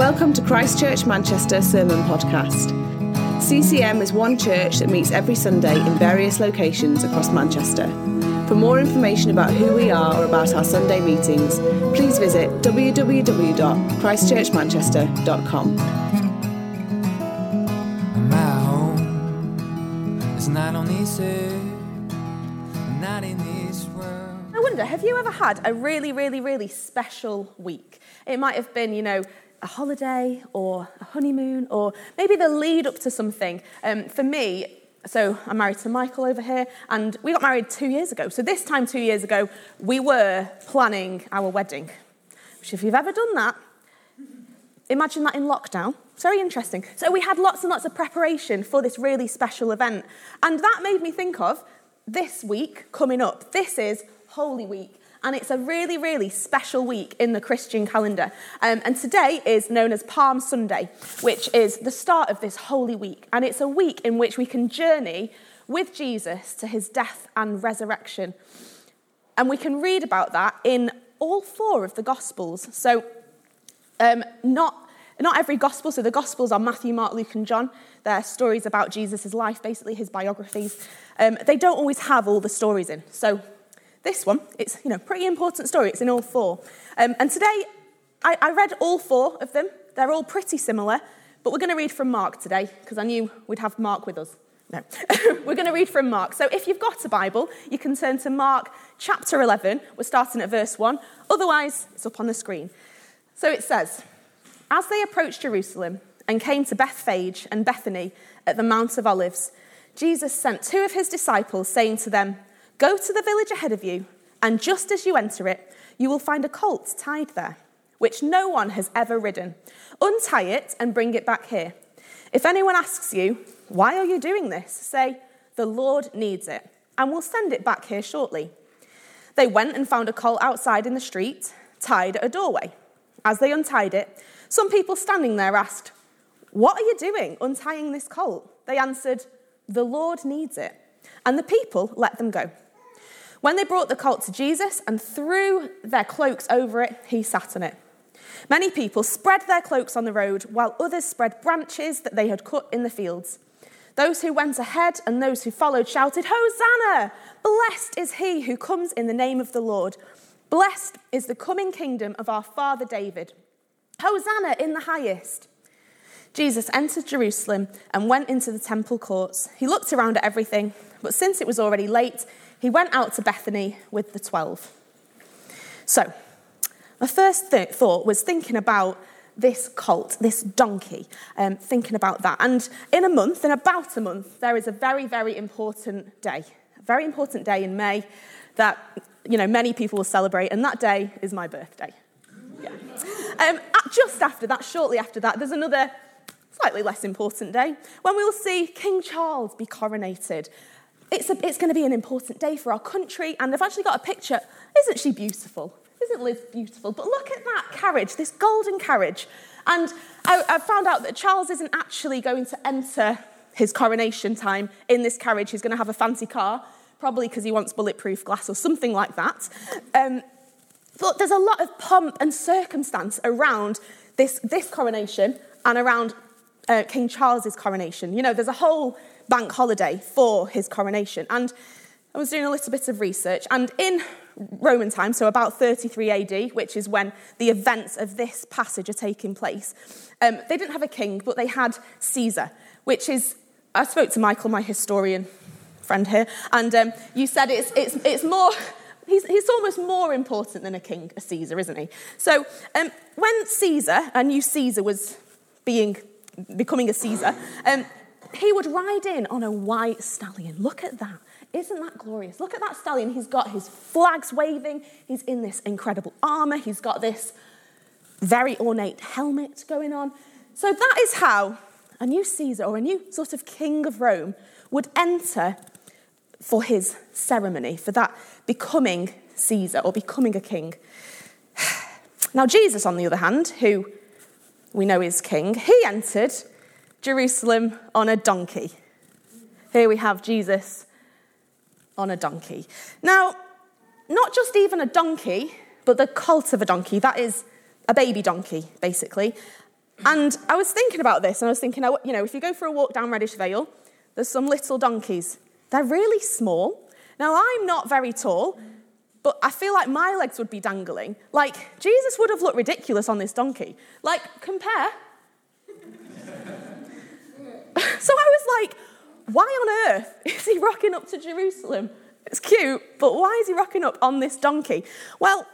Welcome to Christchurch Manchester Sermon Podcast. CCM is one church that meets every Sunday in various locations across Manchester. For more information about who we are or about our Sunday meetings, please visit www.christchurchmanchester.com. My home is not on this earth, not in this world. I wonder, have you ever had a really, really, really special week? It might have been, you know, a holiday or a honeymoon or maybe the lead up to something. Um, for me, so I'm married to Michael over here, and we got married two years ago. So this time, two years ago, we were planning our wedding. Which, if you've ever done that, imagine that in lockdown. It's very interesting. So we had lots and lots of preparation for this really special event. And that made me think of this week coming up. This is Holy Week. And it's a really, really special week in the Christian calendar. Um, and today is known as Palm Sunday, which is the start of this Holy Week. And it's a week in which we can journey with Jesus to his death and resurrection. And we can read about that in all four of the Gospels. So, um, not, not every Gospel, so the Gospels are Matthew, Mark, Luke, and John. They're stories about Jesus' life, basically his biographies. Um, they don't always have all the stories in. So, this one, it's you know pretty important story. It's in all four. Um, and today, I, I read all four of them. They're all pretty similar, but we're going to read from Mark today because I knew we'd have Mark with us. No, we're going to read from Mark. So if you've got a Bible, you can turn to Mark chapter 11. We're starting at verse 1. Otherwise, it's up on the screen. So it says, As they approached Jerusalem and came to Bethphage and Bethany at the Mount of Olives, Jesus sent two of his disciples, saying to them, Go to the village ahead of you, and just as you enter it, you will find a colt tied there, which no one has ever ridden. Untie it and bring it back here. If anyone asks you, Why are you doing this? say, The Lord needs it, and we'll send it back here shortly. They went and found a colt outside in the street, tied at a doorway. As they untied it, some people standing there asked, What are you doing untying this colt? They answered, The Lord needs it. And the people let them go. When they brought the colt to Jesus and threw their cloaks over it, he sat on it. Many people spread their cloaks on the road, while others spread branches that they had cut in the fields. Those who went ahead and those who followed shouted, Hosanna! Blessed is he who comes in the name of the Lord. Blessed is the coming kingdom of our father David. Hosanna in the highest. Jesus entered Jerusalem and went into the temple courts. He looked around at everything, but since it was already late, he went out to Bethany with the 12. So, my first th- thought was thinking about this colt, this donkey, um, thinking about that. And in a month, in about a month, there is a very, very important day, a very important day in May that you know many people will celebrate, and that day is my birthday. Yeah. Um, just after that, shortly after that, there's another slightly less important day when we will see King Charles be coronated it's, a, it's going to be an important day for our country. And I've actually got a picture. Isn't she beautiful? Isn't Liz beautiful? But look at that carriage, this golden carriage. And I, I found out that Charles isn't actually going to enter his coronation time in this carriage. He's going to have a fancy car, probably because he wants bulletproof glass or something like that. Um, but there's a lot of pomp and circumstance around this, this coronation and around uh, King Charles's coronation. You know, there's a whole bank holiday for his coronation. And I was doing a little bit of research, and in Roman time, so about 33 AD, which is when the events of this passage are taking place, um, they didn't have a king, but they had Caesar, which is, I spoke to Michael, my historian friend here, and um, you said it's, it's, it's more, he's, he's almost more important than a king, a Caesar, isn't he? So um, when Caesar, a new Caesar was being, becoming a Caesar, um, he would ride in on a white stallion. Look at that. Isn't that glorious? Look at that stallion. He's got his flags waving. He's in this incredible armor. He's got this very ornate helmet going on. So that is how a new Caesar or a new sort of king of Rome would enter for his ceremony, for that becoming Caesar or becoming a king. Now, Jesus, on the other hand, who we know is king, he entered Jerusalem on a donkey. Here we have Jesus on a donkey. Now, not just even a donkey, but the cult of a donkey. That is a baby donkey, basically. And I was thinking about this, and I was thinking, oh, you know, if you go for a walk down Reddish Vale, there's some little donkeys. They're really small. Now, I'm not very tall, but I feel like my legs would be dangling. Like, Jesus would have looked ridiculous on this donkey. Like, compare. so I was like, why on earth is he rocking up to Jerusalem? It's cute, but why is he rocking up on this donkey? Well,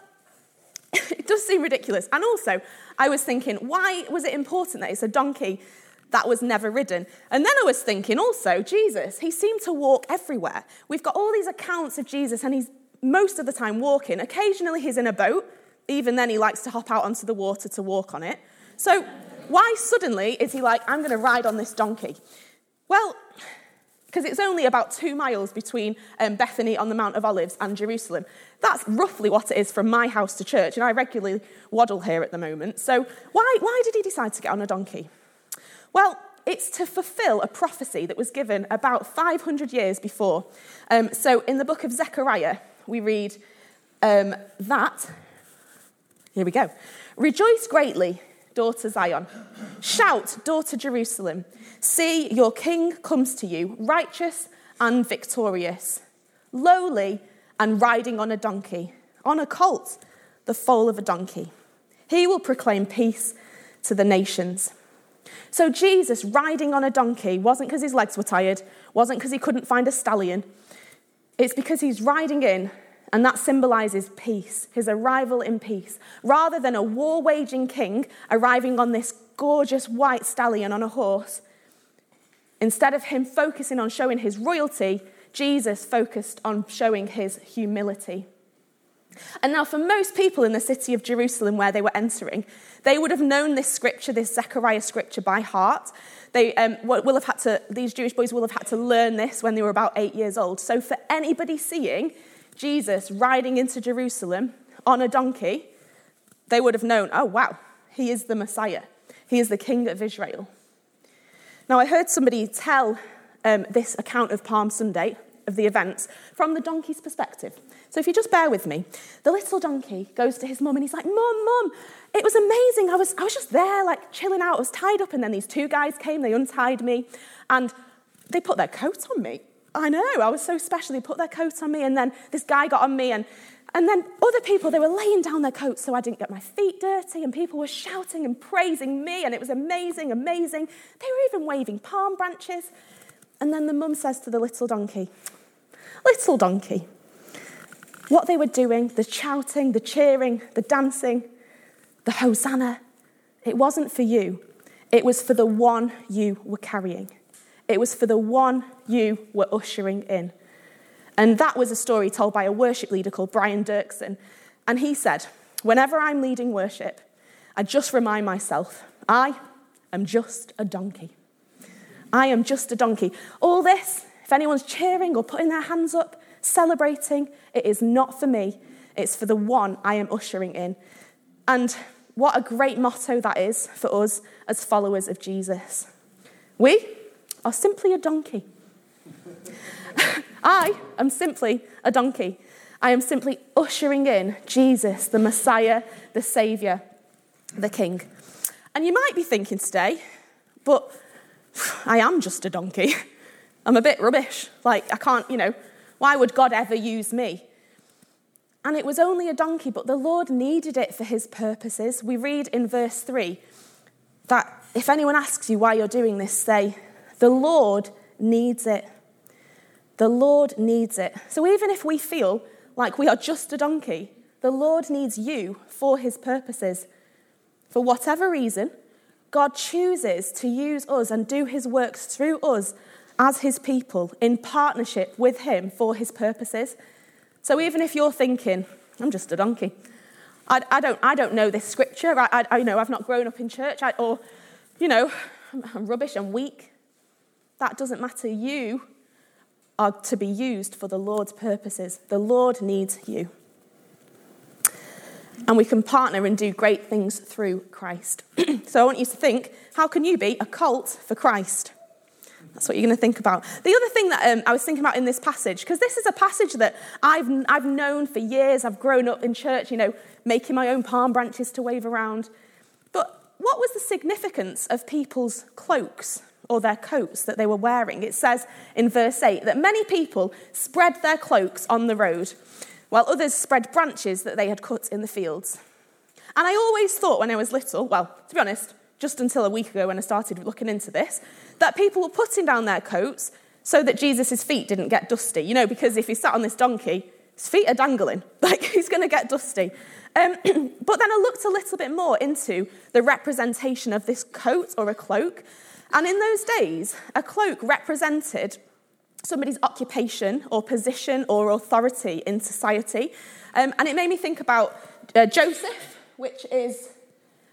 it does seem ridiculous. And also, I was thinking, why was it important that it's a donkey that was never ridden? And then I was thinking also, Jesus, he seemed to walk everywhere. We've got all these accounts of Jesus, and he's most of the time walking. Occasionally, he's in a boat. Even then, he likes to hop out onto the water to walk on it. So, why suddenly is he like, I'm going to ride on this donkey? Well, because it's only about two miles between um, Bethany on the Mount of Olives and Jerusalem. That's roughly what it is from my house to church, and I regularly waddle here at the moment. So, why, why did he decide to get on a donkey? Well, it's to fulfill a prophecy that was given about 500 years before. Um, so, in the book of Zechariah, we read um, that. Here we go. Rejoice greatly, daughter Zion. Shout, daughter Jerusalem. See, your king comes to you, righteous and victorious, lowly and riding on a donkey, on a colt, the foal of a donkey. He will proclaim peace to the nations. So, Jesus riding on a donkey wasn't because his legs were tired, wasn't because he couldn't find a stallion. It's because he's riding in, and that symbolizes peace, his arrival in peace. Rather than a war waging king arriving on this gorgeous white stallion on a horse, instead of him focusing on showing his royalty, Jesus focused on showing his humility. And now, for most people in the city of Jerusalem where they were entering, they would have known this scripture, this Zechariah scripture, by heart. They um, will have had to, these Jewish boys will have had to learn this when they were about eight years old. So, for anybody seeing Jesus riding into Jerusalem on a donkey, they would have known, oh, wow, he is the Messiah. He is the King of Israel. Now, I heard somebody tell um, this account of Palm Sunday of the events from the donkey's perspective. So if you just bear with me, the little donkey goes to his mum and he's like, Mum, Mum, it was amazing. I was, I was just there, like chilling out. I was tied up, and then these two guys came, they untied me, and they put their coat on me. I know, I was so special. They put their coat on me, and then this guy got on me, and and then other people, they were laying down their coats so I didn't get my feet dirty, and people were shouting and praising me, and it was amazing, amazing. They were even waving palm branches. And then the mum says to the little donkey, Little donkey, what they were doing, the shouting, the cheering, the dancing, the hosanna, it wasn't for you. It was for the one you were carrying. It was for the one you were ushering in. And that was a story told by a worship leader called Brian Doerksen. And he said, Whenever I'm leading worship, I just remind myself, I am just a donkey. I am just a donkey. All this, if anyone's cheering or putting their hands up, celebrating, it is not for me. It's for the one I am ushering in. And what a great motto that is for us as followers of Jesus. We are simply a donkey. I am simply a donkey. I am simply ushering in Jesus, the Messiah, the Saviour, the King. And you might be thinking today, but I am just a donkey. I'm a bit rubbish. Like, I can't, you know, why would God ever use me? And it was only a donkey, but the Lord needed it for his purposes. We read in verse 3 that if anyone asks you why you're doing this, say, The Lord needs it. The Lord needs it. So even if we feel like we are just a donkey, the Lord needs you for his purposes. For whatever reason, God chooses to use us and do his works through us as his people in partnership with him for his purposes. So even if you're thinking, I'm just a donkey, I, I don't, I don't know this scripture, I, I, you know, I've not grown up in church, I, or, you know, I'm, I'm rubbish, I'm weak, that doesn't matter. You are to be used for the Lord's purposes. The Lord needs you. And we can partner and do great things through Christ. so I want you to think how can you be a cult for Christ? That's what you're going to think about. The other thing that um, I was thinking about in this passage, because this is a passage that I've, I've known for years, I've grown up in church, you know, making my own palm branches to wave around. But what was the significance of people's cloaks or their coats that they were wearing? It says in verse 8 that many people spread their cloaks on the road, while others spread branches that they had cut in the fields. And I always thought when I was little, well, to be honest, just until a week ago when I started looking into this, that people were putting down their coats so that Jesus' feet didn't get dusty. You know, because if he sat on this donkey, his feet are dangling, like he's going to get dusty. Um, but then I looked a little bit more into the representation of this coat or a cloak. And in those days, a cloak represented somebody's occupation or position or authority in society. Um, and it made me think about uh, Joseph, which is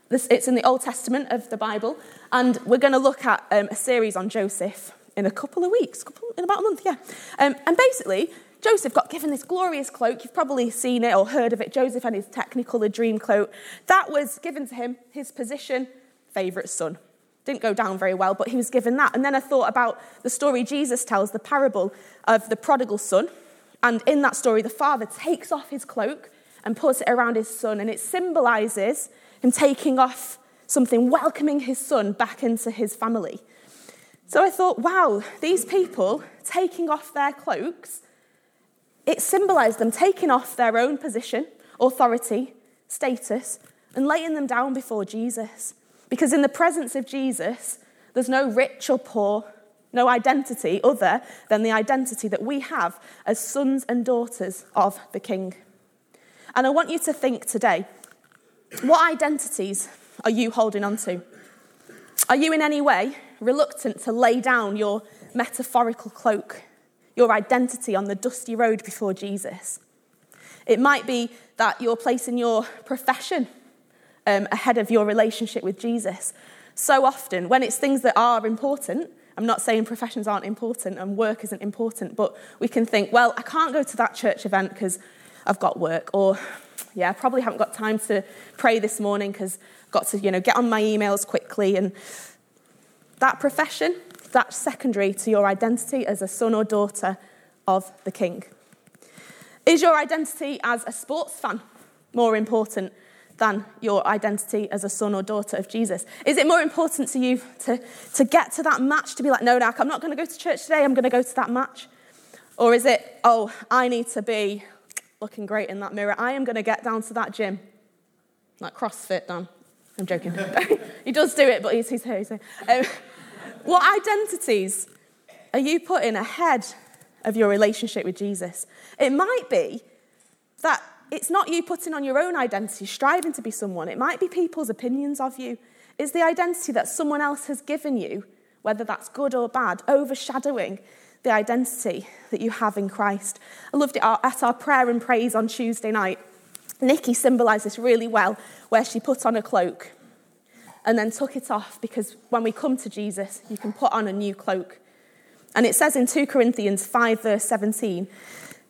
this, it's in the Old Testament of the Bible, and we're going to look at um, a series on Joseph in a couple of weeks, couple, in about a month, yeah. Um, and basically, Joseph got given this glorious cloak. You've probably seen it or heard of it. Joseph and his technicolor dream cloak. That was given to him, his position, favourite son. Didn't go down very well, but he was given that. And then I thought about the story Jesus tells, the parable of the prodigal son. And in that story, the father takes off his cloak and puts it around his son, and it symbolises him taking off something, welcoming his son back into his family. So I thought, wow, these people taking off their cloaks it symbolized them taking off their own position, authority, status, and laying them down before Jesus. Because in the presence of Jesus, there's no rich or poor, no identity other than the identity that we have as sons and daughters of the King. And I want you to think today what identities are you holding on to? Are you in any way reluctant to lay down your metaphorical cloak your identity on the dusty road before Jesus. It might be that your place in your profession um, ahead of your relationship with Jesus. So often, when it's things that are important, I'm not saying professions aren't important and work isn't important, but we can think, well, I can't go to that church event because I've got work, or yeah, I probably haven't got time to pray this morning because I've got to, you know, get on my emails quickly. And that profession, that's secondary to your identity as a son or daughter of the king. Is your identity as a sports fan more important than your identity as a son or daughter of Jesus? Is it more important to you to, to get to that match, to be like, no, Dak, I'm not going to go to church today, I'm going to go to that match? Or is it, oh, I need to be looking great in that mirror, I am going to get down to that gym? Like CrossFit, Dan. I'm joking. he does do it, but he's, he's here. He's here. Um, what identities are you putting ahead of your relationship with Jesus? It might be that it's not you putting on your own identity, striving to be someone. It might be people's opinions of you. It's the identity that someone else has given you, whether that's good or bad, overshadowing the identity that you have in Christ. I loved it at our prayer and praise on Tuesday night. Nikki symbolised this really well, where she put on a cloak and then took it off because when we come to Jesus, you can put on a new cloak. And it says in 2 Corinthians 5, verse 17,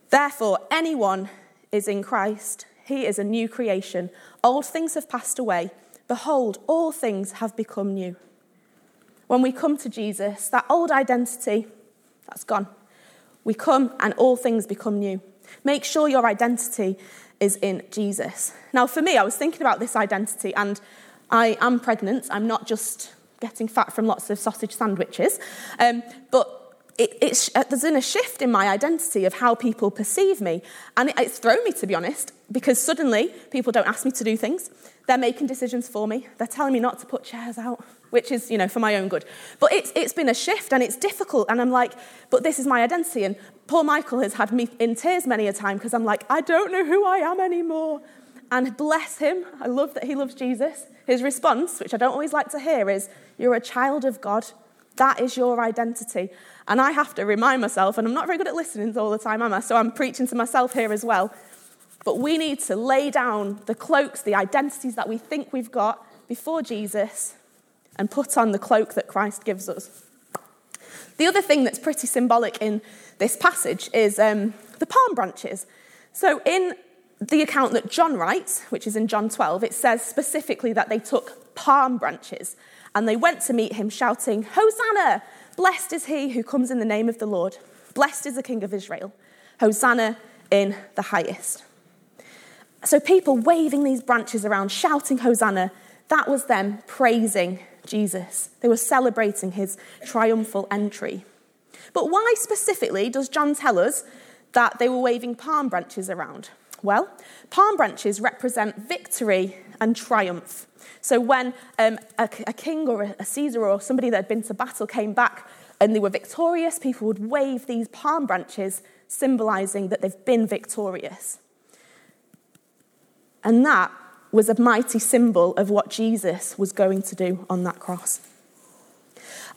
Therefore, anyone is in Christ, he is a new creation. Old things have passed away. Behold, all things have become new. When we come to Jesus, that old identity, that's gone. We come and all things become new. Make sure your identity is in Jesus. Now, for me, I was thinking about this identity and I am pregnant. I'm not just getting fat from lots of sausage sandwiches. Um, but it, it's, uh, there's been a shift in my identity of how people perceive me. And it, it's thrown me, to be honest, because suddenly people don't ask me to do things. They're making decisions for me. They're telling me not to put chairs out, which is, you know, for my own good. But it's, it's been a shift and it's difficult. And I'm like, but this is my identity. And Paul Michael has had me in tears many a time because I'm like, I don't know who I am anymore. And bless him, I love that he loves Jesus. His response, which I don't always like to hear, is, You're a child of God. That is your identity. And I have to remind myself, and I'm not very good at listening all the time, am I? So I'm preaching to myself here as well. But we need to lay down the cloaks, the identities that we think we've got before Jesus and put on the cloak that Christ gives us. The other thing that's pretty symbolic in this passage is um, the palm branches. So in the account that John writes, which is in John 12, it says specifically that they took palm branches and they went to meet him shouting, Hosanna! Blessed is he who comes in the name of the Lord. Blessed is the King of Israel. Hosanna in the highest. So people waving these branches around, shouting Hosanna, that was them praising Jesus. They were celebrating his triumphal entry. But why specifically does John tell us that they were waving palm branches around? Well, palm branches represent victory and triumph. So when um, a, a, king or a Caesar or somebody that had been to battle came back and they were victorious, people would wave these palm branches, symbolizing that they've been victorious. And that was a mighty symbol of what Jesus was going to do on that cross.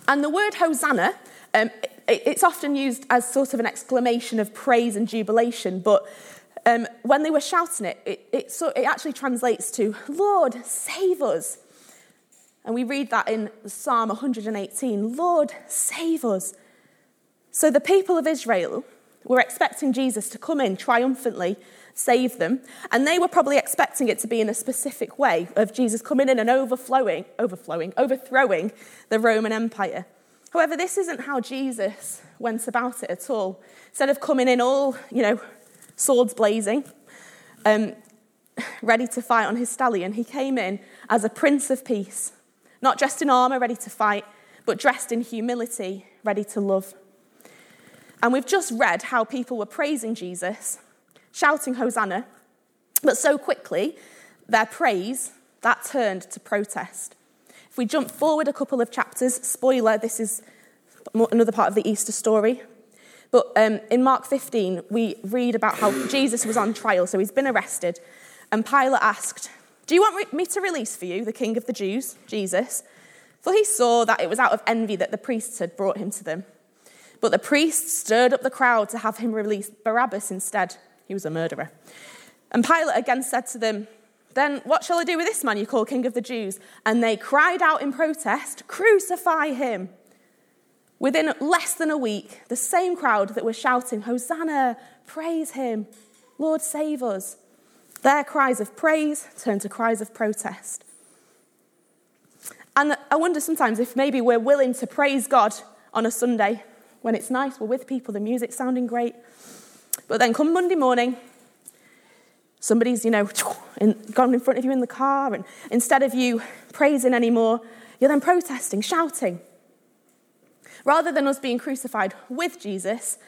And the word Hosanna, um, it, it's often used as sort of an exclamation of praise and jubilation, but um, when they were shouting it, it, it, so, it actually translates to, Lord, save us. And we read that in Psalm 118 Lord, save us. So the people of Israel were expecting Jesus to come in triumphantly, save them, and they were probably expecting it to be in a specific way of Jesus coming in and overflowing, overflowing, overthrowing the Roman Empire. However, this isn't how Jesus went about it at all. Instead of coming in all, you know, swords blazing, um, ready to fight on his stallion, he came in as a prince of peace, not dressed in armour, ready to fight, but dressed in humility, ready to love. And we've just read how people were praising Jesus, shouting Hosanna, but so quickly, their praise, that turned to protest. If we jump forward a couple of chapters, spoiler, this is another part of the Easter story. But um, in Mark 15, we read about how Jesus was on trial, so he's been arrested. And Pilate asked, Do you want me to release for you the king of the Jews, Jesus? For he saw that it was out of envy that the priests had brought him to them. But the priests stirred up the crowd to have him release Barabbas instead. He was a murderer. And Pilate again said to them, Then what shall I do with this man you call king of the Jews? And they cried out in protest, Crucify him. Within less than a week, the same crowd that were shouting, Hosanna, praise him, Lord, save us, their cries of praise turned to cries of protest. And I wonder sometimes if maybe we're willing to praise God on a Sunday when it's nice, we're with people, the music's sounding great. But then come Monday morning, somebody's, you know, gone in front of you in the car, and instead of you praising anymore, you're then protesting, shouting. Rather than us being crucified with Jesus,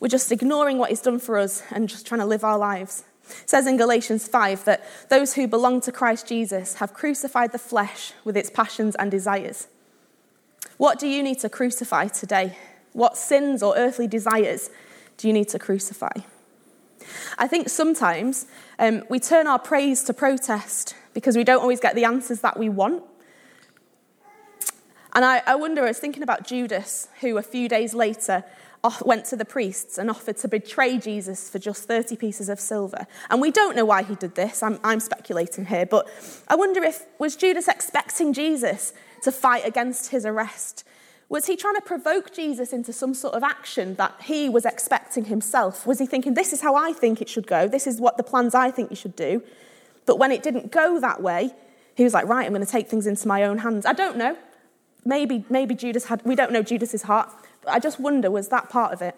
we're just ignoring what he's done for us and just trying to live our lives. It says in Galatians 5 that those who belong to Christ Jesus have crucified the flesh with its passions and desires. What do you need to crucify today? What sins or earthly desires do you need to crucify? I think sometimes um, we turn our praise to protest because we don't always get the answers that we want. And I, I wonder, I was thinking about Judas, who a few days later went to the priests and offered to betray Jesus for just 30 pieces of silver. And we don't know why he did this. I'm, I'm, speculating here. But I wonder if, was Judas expecting Jesus to fight against his arrest? Was he trying to provoke Jesus into some sort of action that he was expecting himself? Was he thinking, this is how I think it should go? This is what the plans I think you should do? But when it didn't go that way, he was like, right, I'm going to take things into my own hands. I don't know. Maybe, maybe Judas had, we don't know Judas's heart, but I just wonder, was that part of it?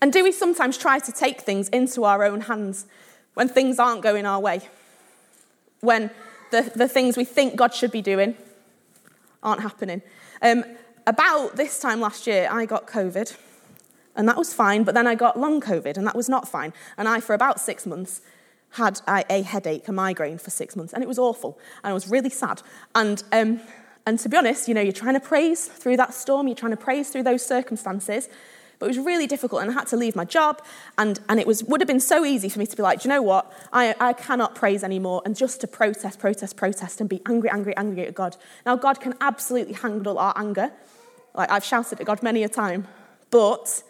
And do we sometimes try to take things into our own hands when things aren't going our way? When the, the things we think God should be doing aren't happening? Um, about this time last year, I got COVID, and that was fine, but then I got long COVID, and that was not fine. And I, for about six months, had a, headache, a migraine for six months, and it was awful, and I was really sad. And um, and to be honest, you know, you're trying to praise through that storm, you're trying to praise through those circumstances. But it was really difficult, and I had to leave my job. And, and it was, would have been so easy for me to be like, you know what? I, I cannot praise anymore, and just to protest, protest, protest, and be angry, angry, angry at God. Now, God can absolutely handle our anger. Like I've shouted at God many a time. But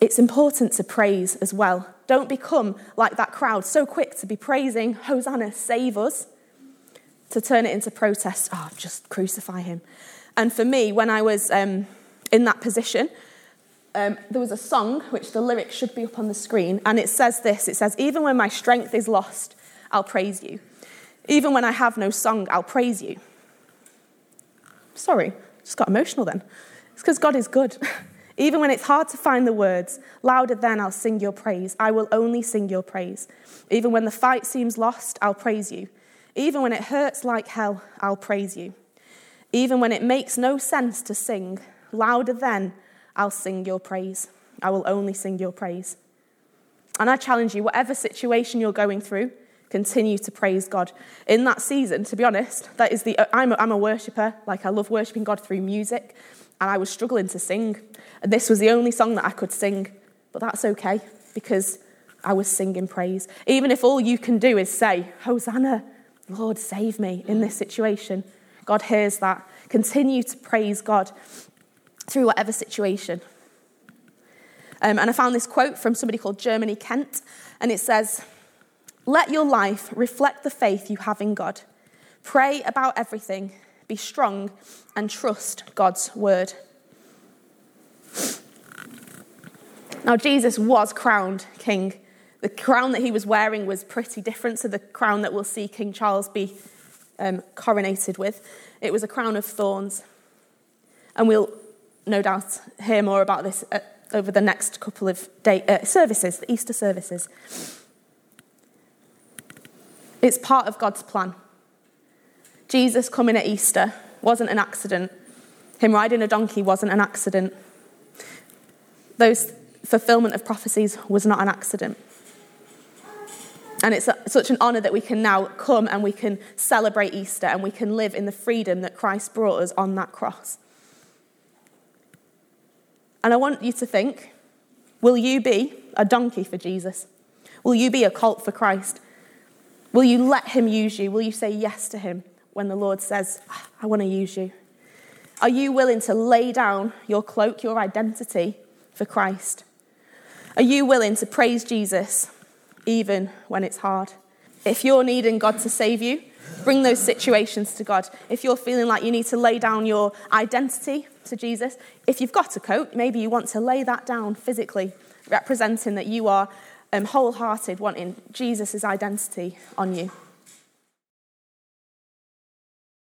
it's important to praise as well. Don't become like that crowd, so quick to be praising, Hosanna, save us to turn it into protest. Oh, just crucify him. And for me, when I was um, in that position, um, there was a song which the lyrics should be up on the screen, and it says this it says, Even when my strength is lost, I'll praise you. Even when I have no song, I'll praise you. Sorry, just got emotional then. It's because God is good. Even when it's hard to find the words, louder then I'll sing your praise. I will only sing your praise. Even when the fight seems lost, I'll praise you. Even when it hurts like hell, I'll praise you. Even when it makes no sense to sing, louder then, I'll sing your praise. I will only sing your praise. And I challenge you, whatever situation you're going through, continue to praise God. In that season, to be honest, that is the I'm a, I'm a worshipper. Like I love worshiping God through music, and I was struggling to sing. And this was the only song that I could sing, but that's okay because I was singing praise. Even if all you can do is say, Hosanna, Lord, save me in this situation, God hears that. Continue to praise God through whatever situation. Um, and I found this quote from somebody called Germany Kent, and it says, Let your life reflect the faith you have in God. Pray about everything, be strong, and trust God's word. Now, Jesus was crowned king. The crown that he was wearing was pretty different to the crown that we'll see King Charles be um, coronated with. It was a crown of thorns. And we'll no doubt hear more about this uh, over the next couple of day, uh, services, the Easter services. It's part of God's plan. Jesus coming at Easter wasn't an accident. Him riding a donkey wasn't an accident. Those fulfillment of prophecies was not an accident. And it's such an honour that we can now come and we can celebrate Easter and we can live in the freedom that Christ brought us on that cross. And I want you to think will you be a donkey for Jesus? Will you be a colt for Christ? Will you let him use you? Will you say yes to him when the Lord says, ah, I want to use you? Are you willing to lay down your cloak, your identity for Christ? Are you willing to praise Jesus even when it's hard? If you're needing God to save you, bring those situations to God. If you're feeling like you need to lay down your identity to Jesus, if you've got a coat, maybe you want to lay that down physically, representing that you are um, wholehearted, wanting Jesus' identity on you.